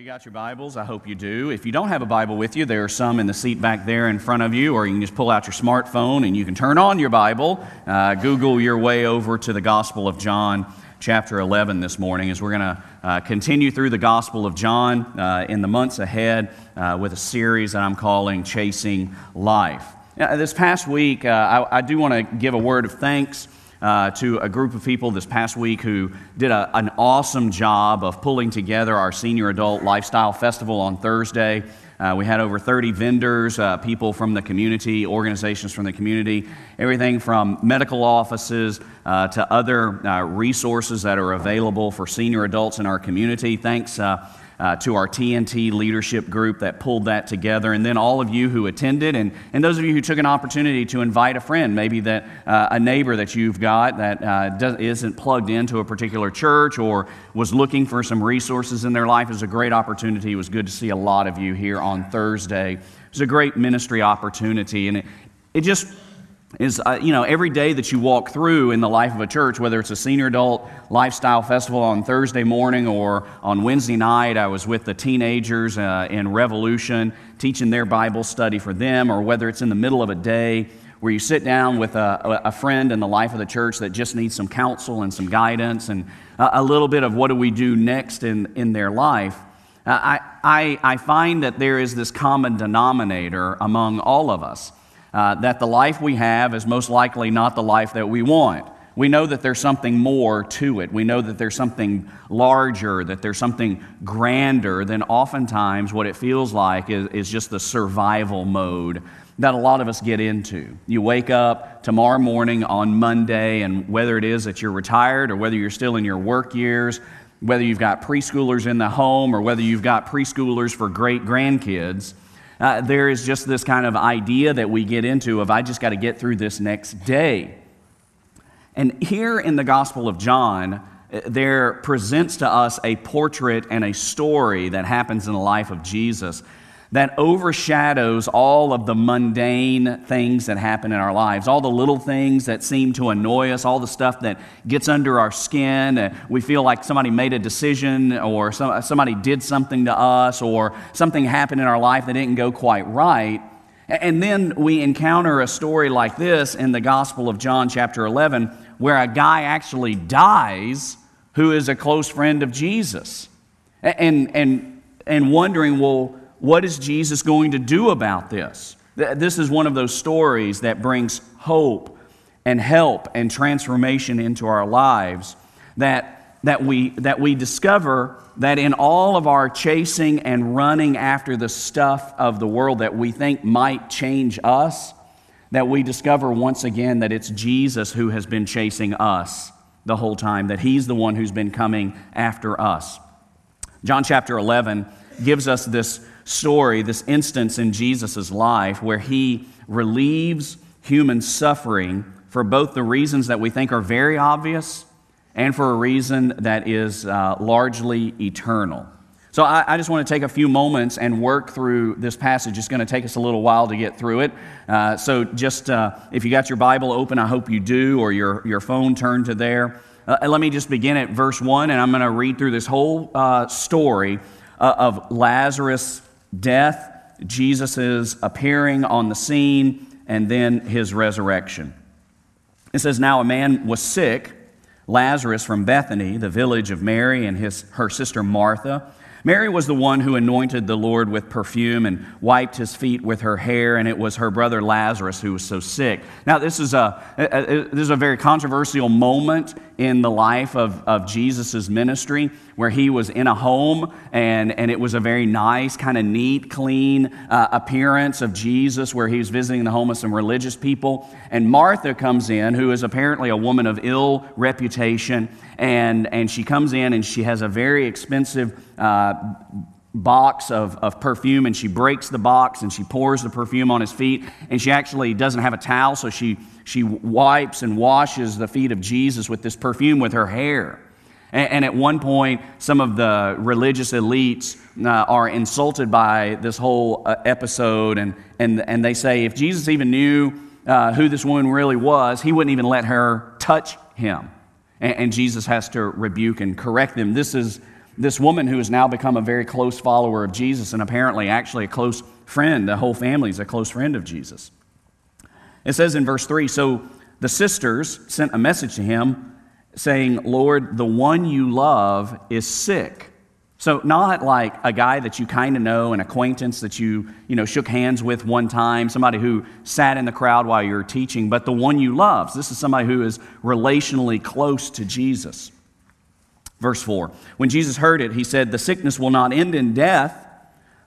you got your Bibles? I hope you do. If you don't have a Bible with you, there are some in the seat back there in front of you, or you can just pull out your smartphone and you can turn on your Bible. Uh, Google your way over to the Gospel of John, chapter 11, this morning, as we're going to uh, continue through the Gospel of John uh, in the months ahead uh, with a series that I'm calling Chasing Life. this past week, uh, I, I do want to give a word of thanks uh, to a group of people this past week who did a, an awesome job of pulling together our Senior Adult Lifestyle Festival on Thursday. Uh, we had over 30 vendors, uh, people from the community, organizations from the community, everything from medical offices uh, to other uh, resources that are available for senior adults in our community. Thanks uh, to our TNT leadership group that pulled that together, and then all of you who attended, and, and those of you who took an opportunity to invite a friend, maybe that uh, a neighbor that you've got that uh, isn't plugged into a particular church or was looking for some resources in their life, is a great opportunity. It was good to see a lot of you here on Thursday. It was a great ministry opportunity, and it, it just is uh, you know every day that you walk through in the life of a church whether it's a senior adult lifestyle festival on thursday morning or on wednesday night i was with the teenagers uh, in revolution teaching their bible study for them or whether it's in the middle of a day where you sit down with a, a friend in the life of the church that just needs some counsel and some guidance and a, a little bit of what do we do next in, in their life uh, I, I, I find that there is this common denominator among all of us uh, that the life we have is most likely not the life that we want. We know that there's something more to it. We know that there's something larger, that there's something grander than oftentimes what it feels like is, is just the survival mode that a lot of us get into. You wake up tomorrow morning on Monday, and whether it is that you're retired or whether you're still in your work years, whether you've got preschoolers in the home or whether you've got preschoolers for great grandkids, uh, there is just this kind of idea that we get into of, I just got to get through this next day. And here in the Gospel of John, uh, there presents to us a portrait and a story that happens in the life of Jesus that overshadows all of the mundane things that happen in our lives, all the little things that seem to annoy us, all the stuff that gets under our skin. Uh, we feel like somebody made a decision or somebody did something to us or something happened in our life that didn't go quite right. And then we encounter a story like this in the Gospel of John, chapter 11, where a guy actually dies who is a close friend of Jesus. And, and, and wondering, well, what is Jesus going to do about this? This is one of those stories that brings hope and help and transformation into our lives that, that, we, that we discover that in all of our chasing and running after the stuff of the world that we think might change us, that we discover once again that it's Jesus who has been chasing us the whole time, that He's the one who's been coming after us. John chapter 11 gives us this story, this instance in Jesus' life where he relieves human suffering for both the reasons that we think are very obvious and for a reason that is uh, largely eternal. So I, I, just want to take a few moments and work through this passage. It's going to take us a little while to get through it. Uh, so just uh, if you got your Bible open, I hope you do, or your, your phone turned to there. Uh, let me just begin at verse 1, and I'm going to read through this whole uh, story uh, of Lazarus' death, Jesus' appearing on the scene, and then his resurrection. It says, Now a man was sick, Lazarus from Bethany, the village of Mary and his, her sister Martha. Mary was the one who anointed the Lord with perfume and wiped his feet with her hair, and it was her brother Lazarus who was so sick. Now, this is a, this is a very controversial moment in the life of, of Jesus' ministry where he was in a home and, and it was a very nice, kind of neat, clean uh, appearance of Jesus where he was visiting the home of some religious people. And Martha comes in, who is apparently a woman of ill reputation, and, and she comes in and she has a very expensive uh, box of, of perfume and she breaks the box and she pours the perfume on his feet and she actually doesn't have a towel so she, she wipes and washes the feet of jesus with this perfume with her hair. And, and at one point some of the religious elites uh, are insulted by this whole uh, episode and, and, and they say if jesus even knew uh, who this woman really was he wouldn't even let her touch him. And, and jesus has to rebuke and correct them. This is this woman who has now become a very close follower of Jesus and apparently actually a close friend. The whole family is a close friend of Jesus. It says in verse 3 So the sisters sent a message to him saying, Lord, the one you love is sick. So, not like a guy that you kind of know, an acquaintance that you, you know, shook hands with one time, somebody who sat in the crowd while you were teaching, but the one you love. This is somebody who is relationally close to Jesus. Verse 4 When Jesus heard it, he said, The sickness will not end in death,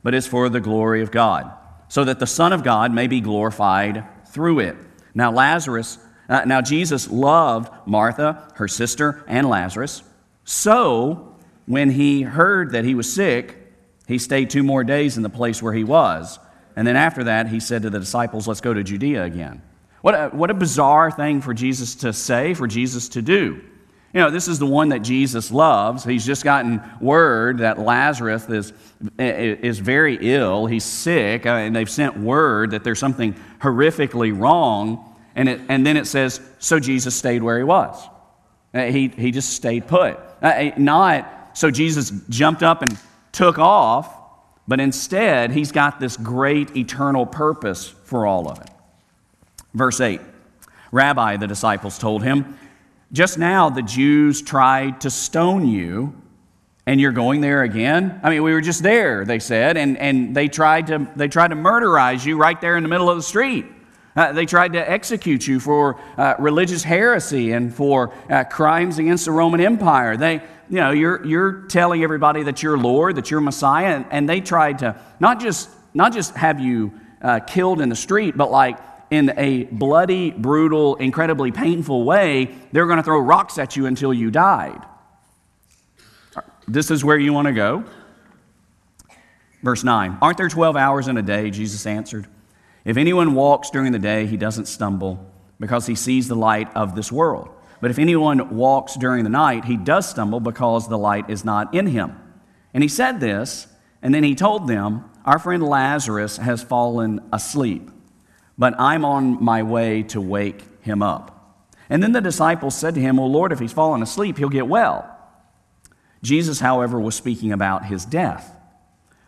but is for the glory of God, so that the Son of God may be glorified through it. Now, Lazarus, uh, now Jesus loved Martha, her sister, and Lazarus. So, when he heard that he was sick, he stayed two more days in the place where he was. And then after that, he said to the disciples, Let's go to Judea again. What a, what a bizarre thing for Jesus to say, for Jesus to do. You know, this is the one that Jesus loves. He's just gotten word that Lazarus is, is very ill. He's sick, uh, and they've sent word that there's something horrifically wrong. And, it, and then it says, So Jesus stayed where he was. Uh, he, he just stayed put. Uh, not so Jesus jumped up and took off, but instead, he's got this great eternal purpose for all of it. Verse 8 Rabbi, the disciples told him, just now the Jews tried to stone you, and you're going there again? I mean, we were just there, they said, and, and they, tried to, they tried to murderize you right there in the middle of the street. Uh, they tried to execute you for uh, religious heresy and for uh, crimes against the Roman Empire. They, you know, you're, you're telling everybody that you're Lord, that you're Messiah, and, and they tried to not just, not just have you uh, killed in the street, but like in a bloody, brutal, incredibly painful way, they're going to throw rocks at you until you died. This is where you want to go. Verse 9 Aren't there 12 hours in a day? Jesus answered. If anyone walks during the day, he doesn't stumble because he sees the light of this world. But if anyone walks during the night, he does stumble because the light is not in him. And he said this, and then he told them, Our friend Lazarus has fallen asleep, but I'm on my way to wake him up. And then the disciples said to him, Well, Lord, if he's fallen asleep, he'll get well. Jesus, however, was speaking about his death.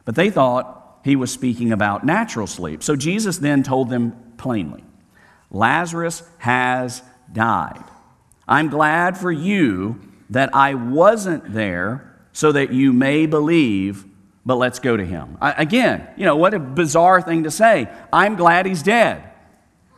But they thought he was speaking about natural sleep. So Jesus then told them plainly Lazarus has died. I'm glad for you that I wasn't there so that you may believe, but let's go to him. I, again, you know, what a bizarre thing to say. I'm glad he's dead.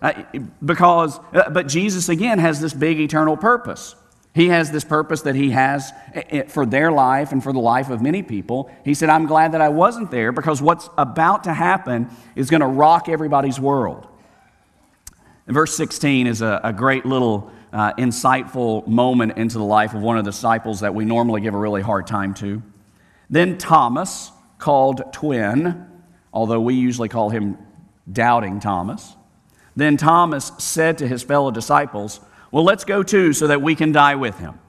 Uh, because, uh, but Jesus again has this big eternal purpose. He has this purpose that he has eh, eh, for their life and for the life of many people. He said, I'm glad that I wasn't there because what's about to happen is going to rock everybody's world. And verse 16 is a, a great little uh, insightful moment into the life of one of the disciples that we normally give a really hard time to. Then Thomas, called Twin, although we usually call him Doubting Thomas. Then Thomas said to his fellow disciples, Well, let's go too so that we can die with him.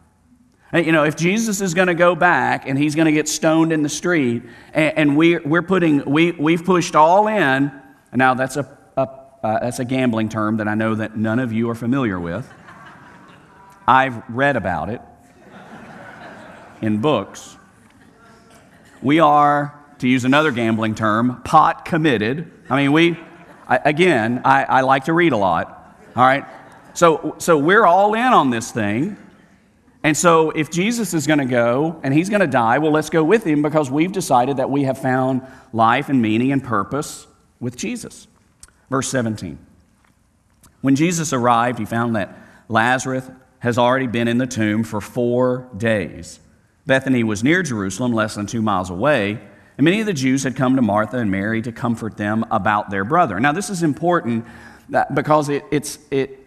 You know, if Jesus is going to go back and he's going to get stoned in the street, and, we, we're putting, we, we've pushed all in, now that's a, a uh, that's a gambling term that I know that none of you are familiar with. I've read about it in books. We are, to use another gambling term, pot committed. I mean, we, I, again, I, I like to read a lot. All right? So, so we're all in on this thing. And so if Jesus is going to go and he's going to die, well, let's go with him because we've decided that we have found life and meaning and purpose with Jesus. Verse 17. When Jesus arrived, he found that Lazarus has already been in the tomb for four days. Bethany was near Jerusalem, less than two miles away, and many of the Jews had come to Martha and Mary to comfort them about their brother. Now, this is important because it, it's, it,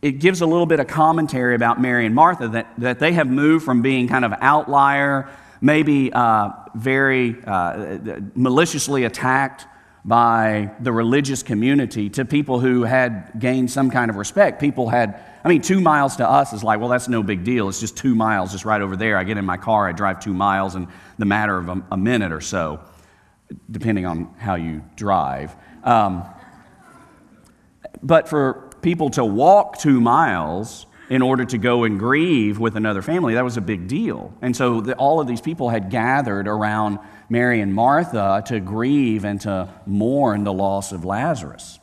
it gives a little bit of commentary about Mary and Martha that, that they have moved from being kind of outlier, maybe uh, very uh, maliciously attacked by the religious community to people who had gained some kind of respect. People had, I mean, two miles to us is like, well, that's no big deal. It's just two miles, just right over there. I get in my car, I drive two miles in the matter of a, a minute or so, depending on how you drive. Um, but for people to walk two miles in order to go and grieve with another family. That was a big deal. And so the, all of these people had gathered around Mary and Martha to grieve and to mourn the loss of Lazarus.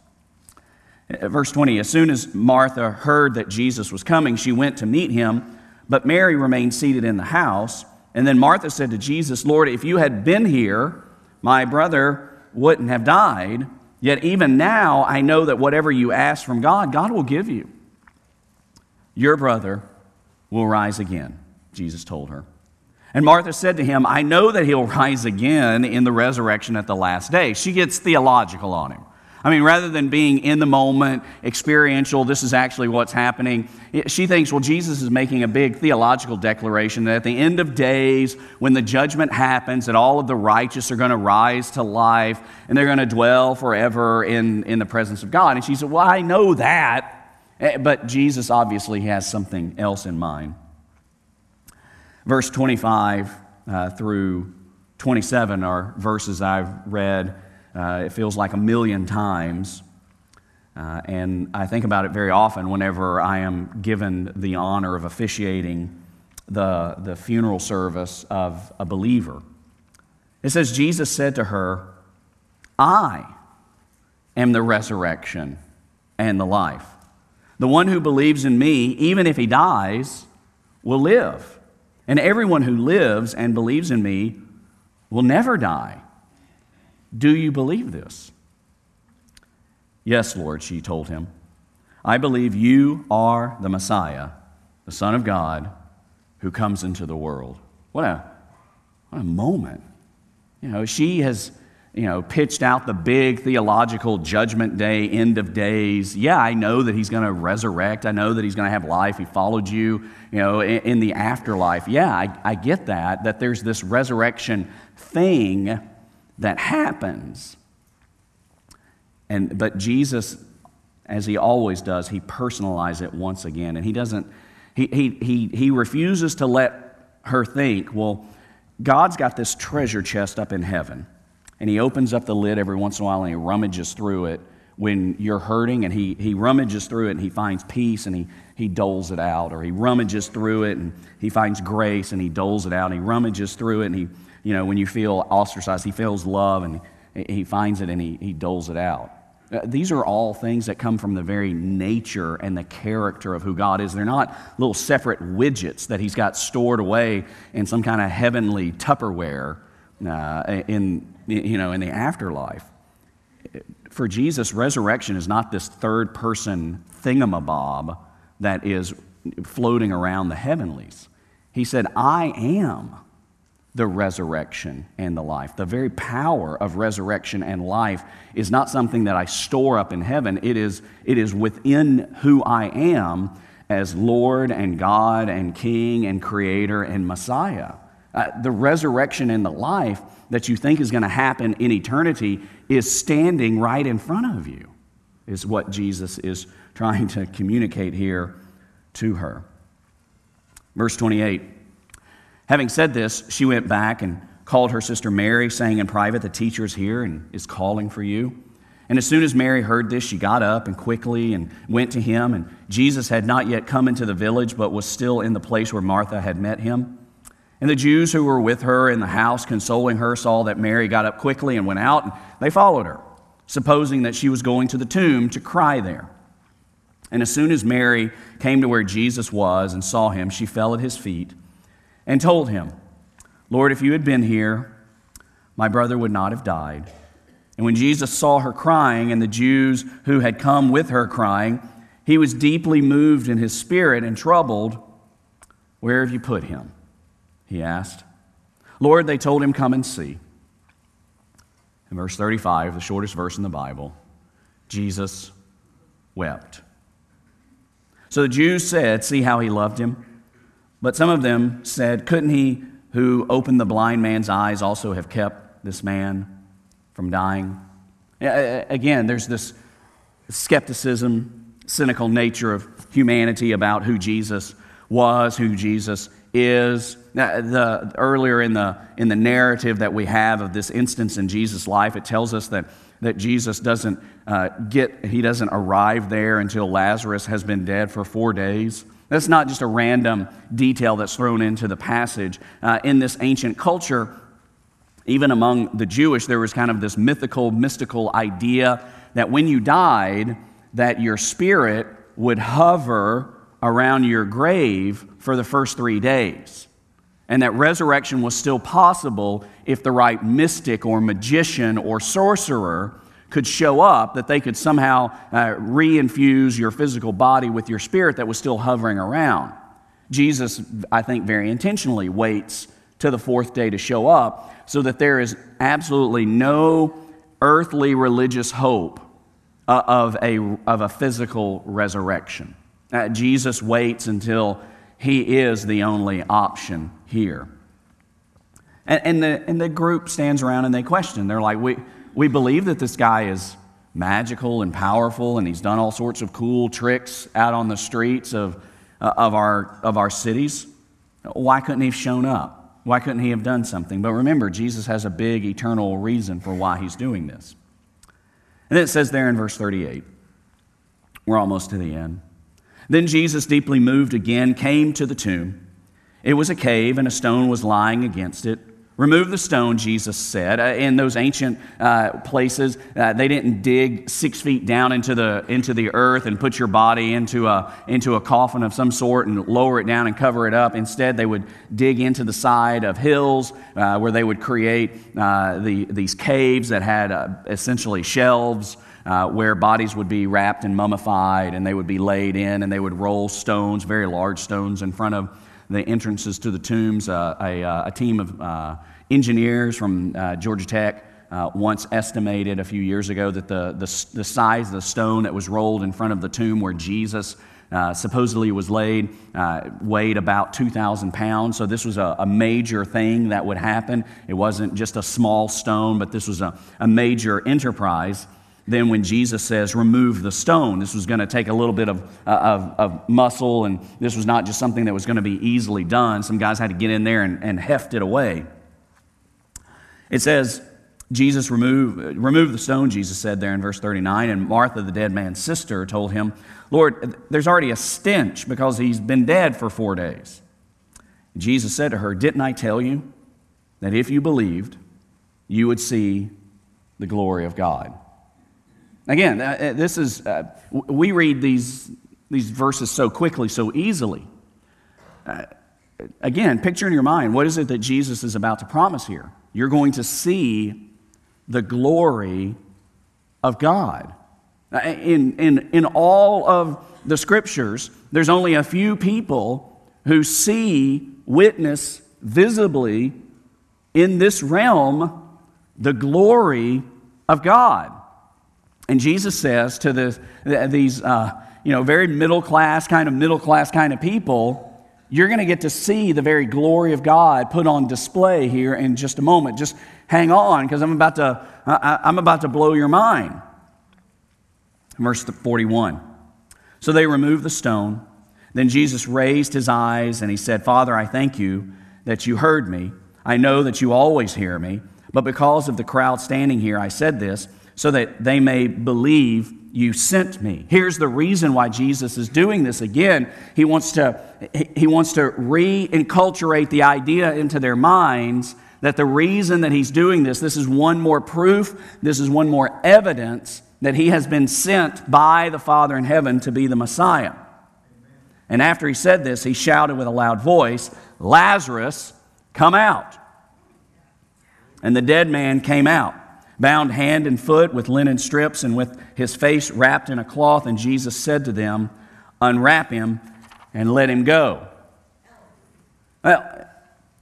Uh, verse 20 As soon as Martha heard that Jesus was coming, she went to meet him, but Mary remained seated in the house. And then Martha said to Jesus, Lord, if you had been here, my brother wouldn't have died. Yet even now I know that whatever you ask from God, God will give you. Your brother will rise again, Jesus told her. And Martha said to him, I know that he'll rise again in the resurrection at the last day. She gets theological on him. I mean, rather than being in the moment, experiential, this is actually what's happening, she thinks, well, Jesus is making a big theological declaration that at the end of days, when the judgment happens, that all of the righteous are going to rise to life and they're going to dwell forever in, in the presence of God. And she said, well, I know that, eh, but Jesus obviously has something else in mind. Verse 25 uh, through 27 are verses I've read uh, it feels like a million times. Uh, and I think about it very often whenever I am given the honor of officiating the, the funeral service of a believer. It says, Jesus said to her, I am the resurrection and the life. The one who believes in me, even if he dies, will live. And everyone who lives and believes in me will never die. Do you believe this? Yes, Lord, she told him. I believe you are the Messiah, the Son of God, who comes into the world. What a, what a moment. You know, she has, you know, pitched out the big theological judgment day, end of days. Yeah, I know that he's going to resurrect. I know that he's going to have life. He followed you, you know, in, in the afterlife. Yeah, I, I get that, that there's this resurrection thing that happens. And, but Jesus, as he always does, he personalizes it once again. And he doesn't, he, he, he, he refuses to let her think, well, God's got this treasure chest up in heaven. And he opens up the lid every once in a while and he rummages through it when you're hurting and he, he rummages through it and he finds peace and he, he doles it out. Or he rummages through it and he finds grace and he doles it out. And he rummages through it and he you know, when you feel ostracized, he feels love and he finds it and he, he doles it out. Uh, these are all things that come from the very nature and the character of who God is. They're not little separate widgets that He's got stored away in some kind of heavenly Tupperware uh, in, you know, in the afterlife. For Jesus, resurrection is not this third person thingamabob that is floating around the heavenlies. He said, I am the resurrection and the life. The very power of resurrection and life is not something that I store up in heaven, it is, it is within who I am as Lord and God and King and Creator and Messiah. Uh, the resurrection and the life that you think is going to happen in eternity is standing right in front of you, is what Jesus is trying to communicate here to her. Verse 28 Having said this, she went back and called her sister Mary, saying in private, The teacher is here and is calling for you. And as soon as Mary heard this, she got up and quickly and went to him. And Jesus had not yet come into the village, but was still in the place where Martha had met him. And the Jews who were with her in the house, consoling her, saw that Mary got up quickly and went out, and they followed her, supposing that she was going to the tomb to cry there. And as soon as Mary came to where Jesus was and saw him, she fell at his feet and told him, Lord, if you had been here, my brother would not have died. And when Jesus saw her crying and the Jews who had come with her crying, he was deeply moved in his spirit and troubled. Where have you put him? He asked. Lord, they told him, Come and see. In verse 35, the shortest verse in the Bible, Jesus wept. So the Jews said, See how he loved him? But some of them said, Couldn't he who opened the blind man's eyes also have kept this man from dying? Again, there's this skepticism, cynical nature of humanity about who Jesus was, who Jesus is. The, earlier in the, in the narrative that we have of this instance in Jesus' life, it tells us that, that Jesus doesn't uh, get, he doesn't arrive there until Lazarus has been dead for four days. That's not just a random detail that's thrown into the passage. Uh, in this ancient culture, even among the Jewish, there was kind of this mythical, mystical idea that when you died, that your spirit would hover around your grave for the first three days. And that resurrection was still possible if the right mystic or magician or sorcerer could show up, that they could somehow uh, reinfuse your physical body with your spirit that was still hovering around. Jesus, I think, very intentionally waits to the fourth day to show up so that there is absolutely no earthly religious hope uh, of, a, of a physical resurrection. Uh, Jesus waits until he is the only option here. And, and, the, and the group stands around and they question. They're like, we, we believe that this guy is magical and powerful and he's done all sorts of cool tricks out on the streets of, uh, of, our, of our cities. Why couldn't he have shown up? Why couldn't he have done something? But remember, Jesus has a big eternal reason for why he's doing this. And it says there in verse 38, we're almost to the end. Then Jesus, deeply moved again, came to the tomb. It was a cave, and a stone was lying against it. Remove the stone, Jesus said. Uh, in those ancient uh, places, uh, they didn't dig six feet down into the, into the earth and put your body into a, into a coffin of some sort and lower it down and cover it up. Instead, they would dig into the side of hills uh, where they would create uh, the, these caves that had uh, essentially shelves. where bodies would be wrapped and mummified, and they would be laid in, and they would roll stones, very large stones, in front of the entrances to the tombs. Uh, a, uh, a, team of uh, engineers from uh, Georgia Tech uh, once estimated a few years ago that the, the, the, size of the stone that was rolled in front of the tomb where Jesus supposedly was laid weighed about 2,000 pounds. So this was a, a, major thing that would happen. It wasn't just a small stone, but this was a, a major enterprise then when Jesus says, remove the stone, this was going to take a little bit of, uh, of, of, muscle, and this was not just something that was going to be easily done. Some guys had to get in there and, and heft it away. It says, Jesus removed, remove the stone, Jesus said there in verse 39, and Martha, the dead man's sister, told him, Lord, there's already a stench because he's been dead for four days. Jesus said to her, Didn't I tell you that if you believed, you would see the glory of God? Again, uh, uh, this is, uh, we read these, these verses so quickly, so easily. Uh, again, picture in your mind what is it that Jesus is about to promise here? You're going to see the glory of God. Uh, in, in, in all of the scriptures, there's only a few people who see, witness visibly in this realm the glory of God. And Jesus says to the, these, uh, you know, very middle class, kind of middle class kind of people, you're going to get to see the very glory of God put on display here in just a moment. Just hang on, because I'm about to, I, I'm about to blow your mind. Verse 41. So they removed the stone. Then Jesus raised his eyes and he said, Father, I thank you that you heard me. I know that you always hear me, but because of the crowd standing here, I said this so that they may believe you sent me. Here's the reason why Jesus is doing this again. He wants to, he wants to reinculturate the idea into their minds that the reason that he's doing this, this is one more proof, this is one more evidence that he has been sent by the Father in heaven to be the Messiah. And after he said this, he shouted with a loud voice, Lazarus, come out. And the dead man came out bound hand and foot with linen strips and with his face wrapped in a cloth. And Jesus said to them, Unwrap him and let him go. Well,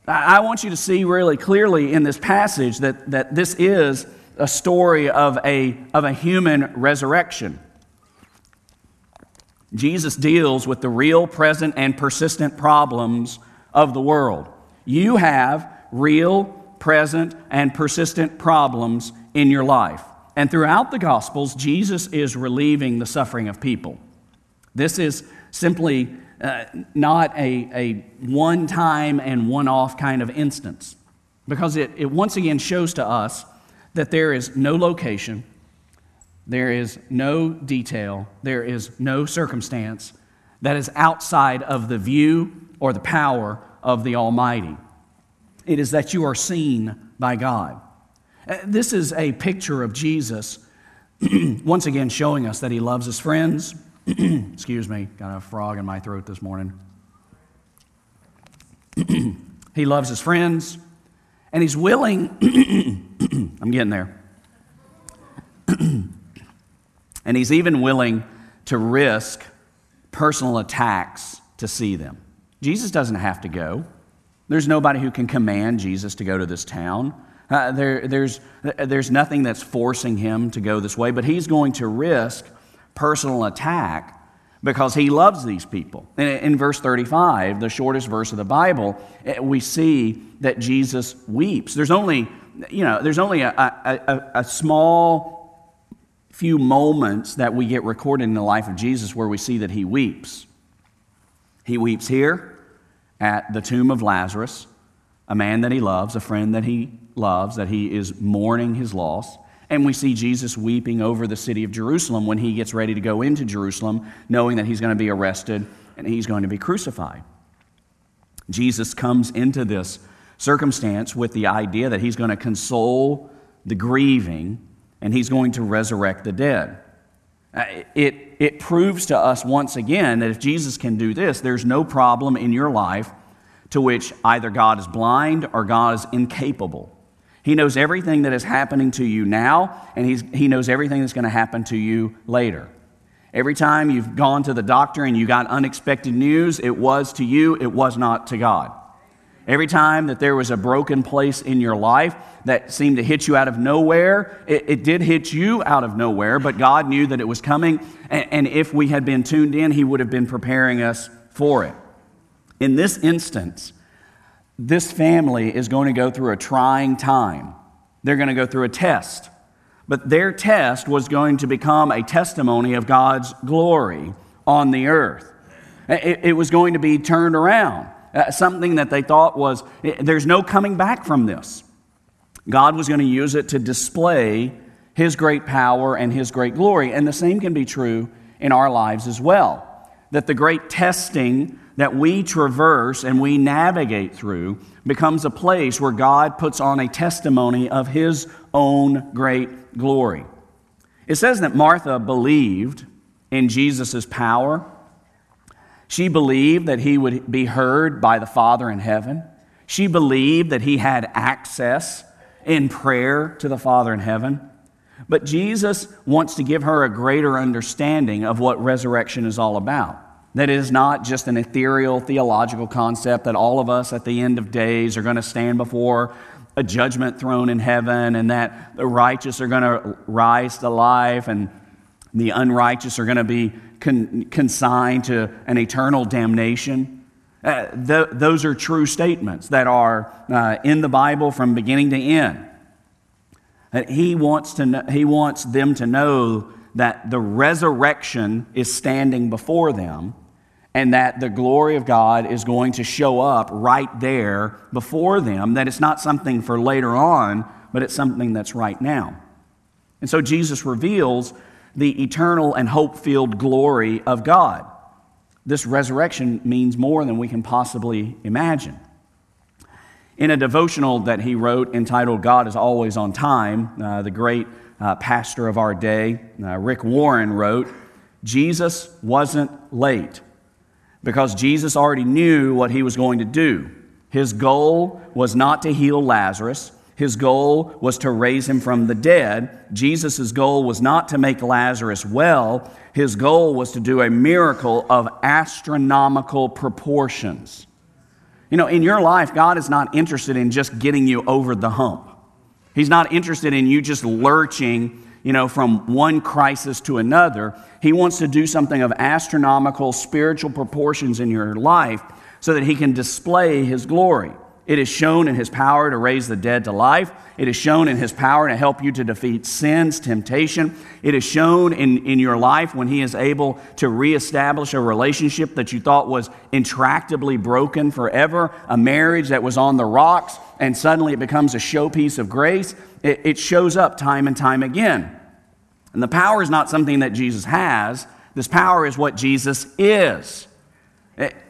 I want you to see really clearly in this passage that, that this is a story of a, of a human resurrection. Jesus deals with the real, present, and persistent problems of the world. You have real, present, and persistent problems in your life. And throughout the Gospels, Jesus is relieving the suffering of people. This is simply uh, not a, a one time and one off kind of instance, because it, it once again shows to us that there is no location, there is no detail, there is no circumstance that is outside of the view or the power of the Almighty. It is that you are seen by God. Uh, this is a picture of Jesus, once again showing us that he loves his friends. Excuse me, got a frog in my throat this morning. he loves his friends, and he's willing, I'm getting there. and he's even willing to risk personal attacks to see them. Jesus doesn't have to go. There's nobody who can command Jesus to go to this town. Uh, there, there's, there's nothing that's forcing him to go this way, but he's going to risk personal attack because he loves these people. In, in verse 35, the shortest verse of the Bible, eh, we see that Jesus weeps. There's only, you know, there's only a, a, a small few moments that we get recorded in the life of Jesus where we see that he weeps. He weeps here at the tomb of Lazarus, a man that he loves, a friend that he loves, that he is mourning his loss. And we see Jesus weeping over the city of Jerusalem when he gets ready to go into Jerusalem, knowing that he's going to be arrested and he's going to be crucified. Jesus comes into this circumstance with the idea that he's going to console the grieving and he's going to resurrect the dead. Uh, it, it proves to us once again that if Jesus can do this, there's no problem in your life to which either God is blind or God is incapable. He knows everything that is happening to you now, and he's, He knows everything that's going to happen to you later. Every time you've gone to the doctor and you got unexpected news, it was to you, it was not to God. Every time that there was a broken place in your life that seemed to hit you out of nowhere, it, it did hit you out of nowhere, but God knew that it was coming. And, and if we had been tuned in, He would have been preparing us for it. In this instance, this family is going to go through a trying time. They're going to go through a test. But their test was going to become a testimony of God's glory on the earth. It, was going to be turned around. Uh, something that they thought was, there's no coming back from this. God was going to use it to display His great power and His great glory. And the same can be true in our lives as well. That the great testing that we traverse and we navigate through becomes a place where God puts on a testimony of His own great glory. It says that Martha believed in Jesus' power. She believed that He would be heard by the Father in heaven. She believed that He had access in prayer to the Father in heaven. But Jesus wants to give her a greater understanding of what resurrection is all about. That is not just an ethereal theological concept that all of us at the end of days are going to stand before a judgment throne in heaven and that the righteous are going to rise to life and the unrighteous are going to be con- consigned to an eternal damnation. Uh, th- those are true statements that are uh, in the Bible from beginning to end. Uh, he, wants to know, he wants them to know that the resurrection is standing before them and that the glory of God is going to show up right there before them, that it's not something for later on, but it's something that's right now. And so Jesus reveals the eternal and hope filled glory of God. This resurrection means more than we can possibly imagine. In a devotional that he wrote entitled God is Always on Time, uh, the great uh, pastor of our day, uh, Rick Warren, wrote Jesus wasn't late because Jesus already knew what he was going to do. His goal was not to heal Lazarus. His goal was to raise him from the dead. Jesus' goal was not to make Lazarus well. His goal was to do a miracle of astronomical proportions. You know, in your life, God is not interested in just getting you over the hump. He's not interested in you just lurching you know, from one crisis to another. He wants to do something of astronomical spiritual proportions in your life so that he can display his glory. It is shown in his power to raise the dead to life. It is shown in his power to help you to defeat sin's temptation. It is shown in, in your life when he is able to reestablish a relationship that you thought was intractably broken forever, a marriage that was on the rocks, and suddenly it becomes a showpiece of grace. It, it shows up time and time again. And the power is not something that Jesus has, this power is what Jesus is.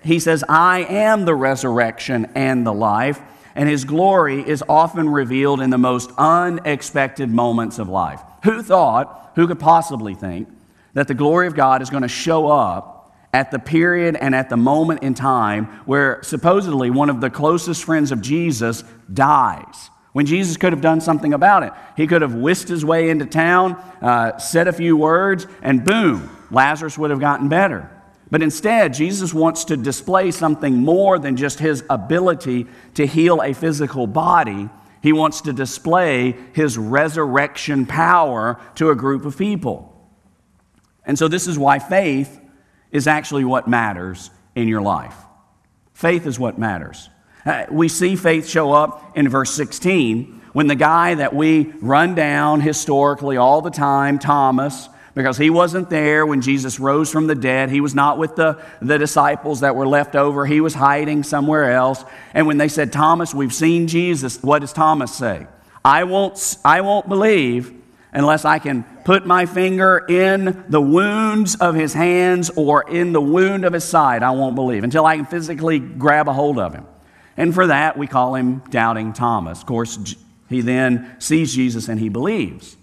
He says, I am the resurrection and the life, and his glory is often revealed in the most unexpected moments of life. Who thought, who could possibly think, that the glory of God is going to show up at the period and at the moment in time where supposedly one of the closest friends of Jesus dies? When Jesus could have done something about it. He could have whisked his way into town, uh, said a few words, and boom, Lazarus would have gotten better. But instead, Jesus wants to display something more than just his ability to heal a physical body. He wants to display his resurrection power to a group of people. And so, this is why faith is actually what matters in your life. Faith is what matters. Uh, we see faith show up in verse 16 when the guy that we run down historically all the time, Thomas, because he wasn't there when Jesus rose from the dead. He was not with the, the disciples that were left over. He was hiding somewhere else. And when they said, Thomas, we've seen Jesus, what does Thomas say? I won't, I won't believe unless I can put my finger in the wounds of his hands or in the wound of his side. I won't believe until I can physically grab a hold of him. And for that, we call him Doubting Thomas. Of course, he then sees Jesus and he believes.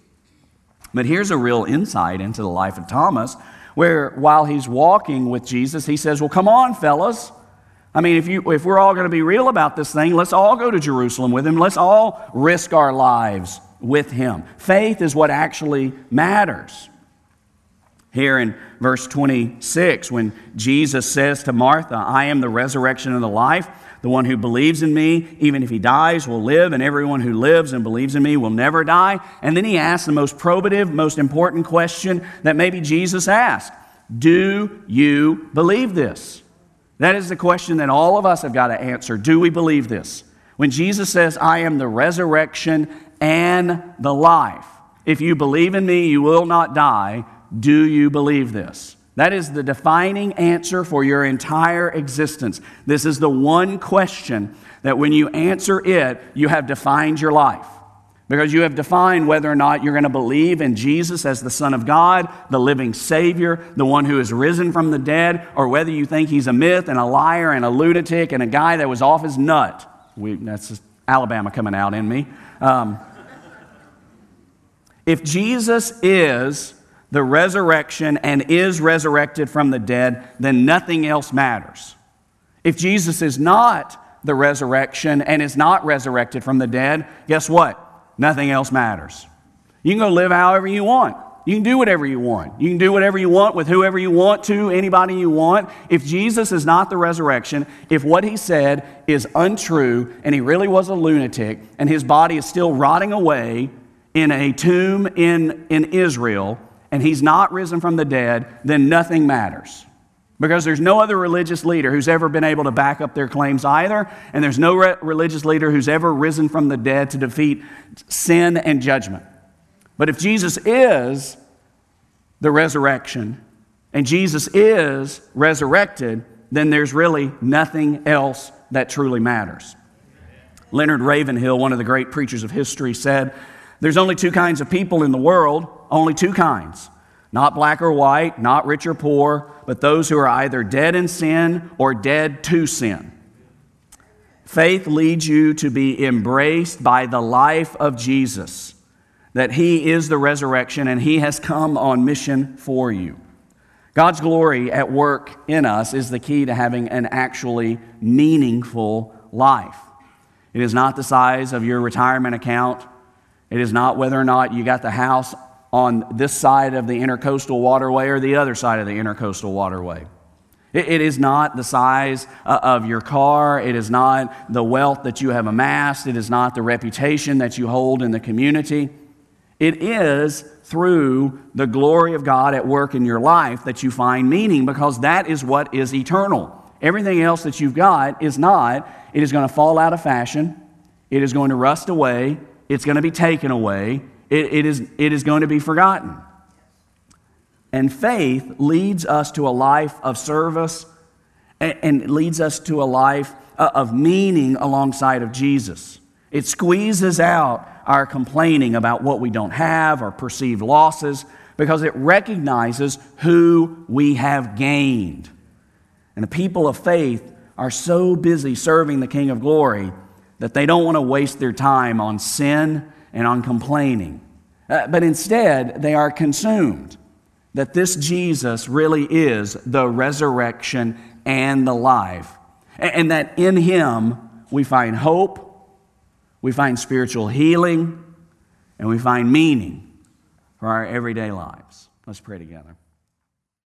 But here's a real insight into the life of Thomas, where while he's walking with Jesus, he says, Well, come on, fellas. I mean, if, you, if we're all going to be real about this thing, let's all go to Jerusalem with him. Let's all risk our lives with him. Faith is what actually matters. Here in verse 26, when Jesus says to Martha, I am the resurrection and the life, the one who believes in me, even if he dies, will live, and everyone who lives and believes in me will never die. And then he asks the most probative, most important question that maybe Jesus asked Do you believe this? That is the question that all of us have got to answer. Do we believe this? When Jesus says, I am the resurrection and the life, if you believe in me, you will not die. Do you believe this? That is the defining answer for your entire existence. This is the one question that when you answer it, you have defined your life. Because you have defined whether or not you're going to believe in Jesus as the Son of God, the living Savior, the one who is risen from the dead, or whether you think he's a myth and a liar and a lunatic and a guy that was off his nut. We, that's Alabama coming out in me. Um, if Jesus is the resurrection and is resurrected from the dead, then nothing else matters. If Jesus is not the resurrection and is not resurrected from the dead, guess what? Nothing else matters. You can go live however you want. You can do whatever you want. You can do whatever you want with whoever you want to, anybody you want. If Jesus is not the resurrection, if what he said is untrue and he really was a lunatic and his body is still rotting away in a tomb in, in Israel, and he's not risen from the dead, then nothing matters. Because there's no other religious leader who's ever been able to back up their claims either, and there's no re- religious leader who's ever risen from the dead to defeat sin and judgment. But if Jesus is the resurrection, and Jesus is resurrected, then there's really nothing else that truly matters. Leonard Ravenhill, one of the great preachers of history, said, There's only two kinds of people in the world only two kinds not black or white, not rich or poor, but those who are either dead in sin or dead to sin. Faith leads you to be embraced by the life of Jesus, that He is the resurrection and He has come on mission for you. God's glory at work in us is the key to having an actually meaningful life. It is not the size of your retirement account. It is not whether or not you got the house on this side of the intercoastal waterway or the other side of the intercoastal waterway. It, is not the size uh, of your car. It is not the wealth that you have amassed. It is not the reputation that you hold in the community. It is through the glory of God at work in your life that you find meaning because that is what is eternal. Everything else that you've got is not. It is going to fall out of fashion. It is going to rust away. It's going to be taken away it, it, is, it is going to be forgotten. And faith leads us to a life of service and, and leads us to a life uh, of meaning alongside of Jesus. It squeezes out our complaining about what we don't have or perceived losses because it recognizes who we have gained. And the people of faith are so busy serving the King of glory that they don't want to waste their time on sin and on complaining. Uh, but instead, they are consumed that this Jesus really is the resurrection and the life. And, and that in him we find hope, we find spiritual healing, and we find meaning for our everyday lives. Let's pray together.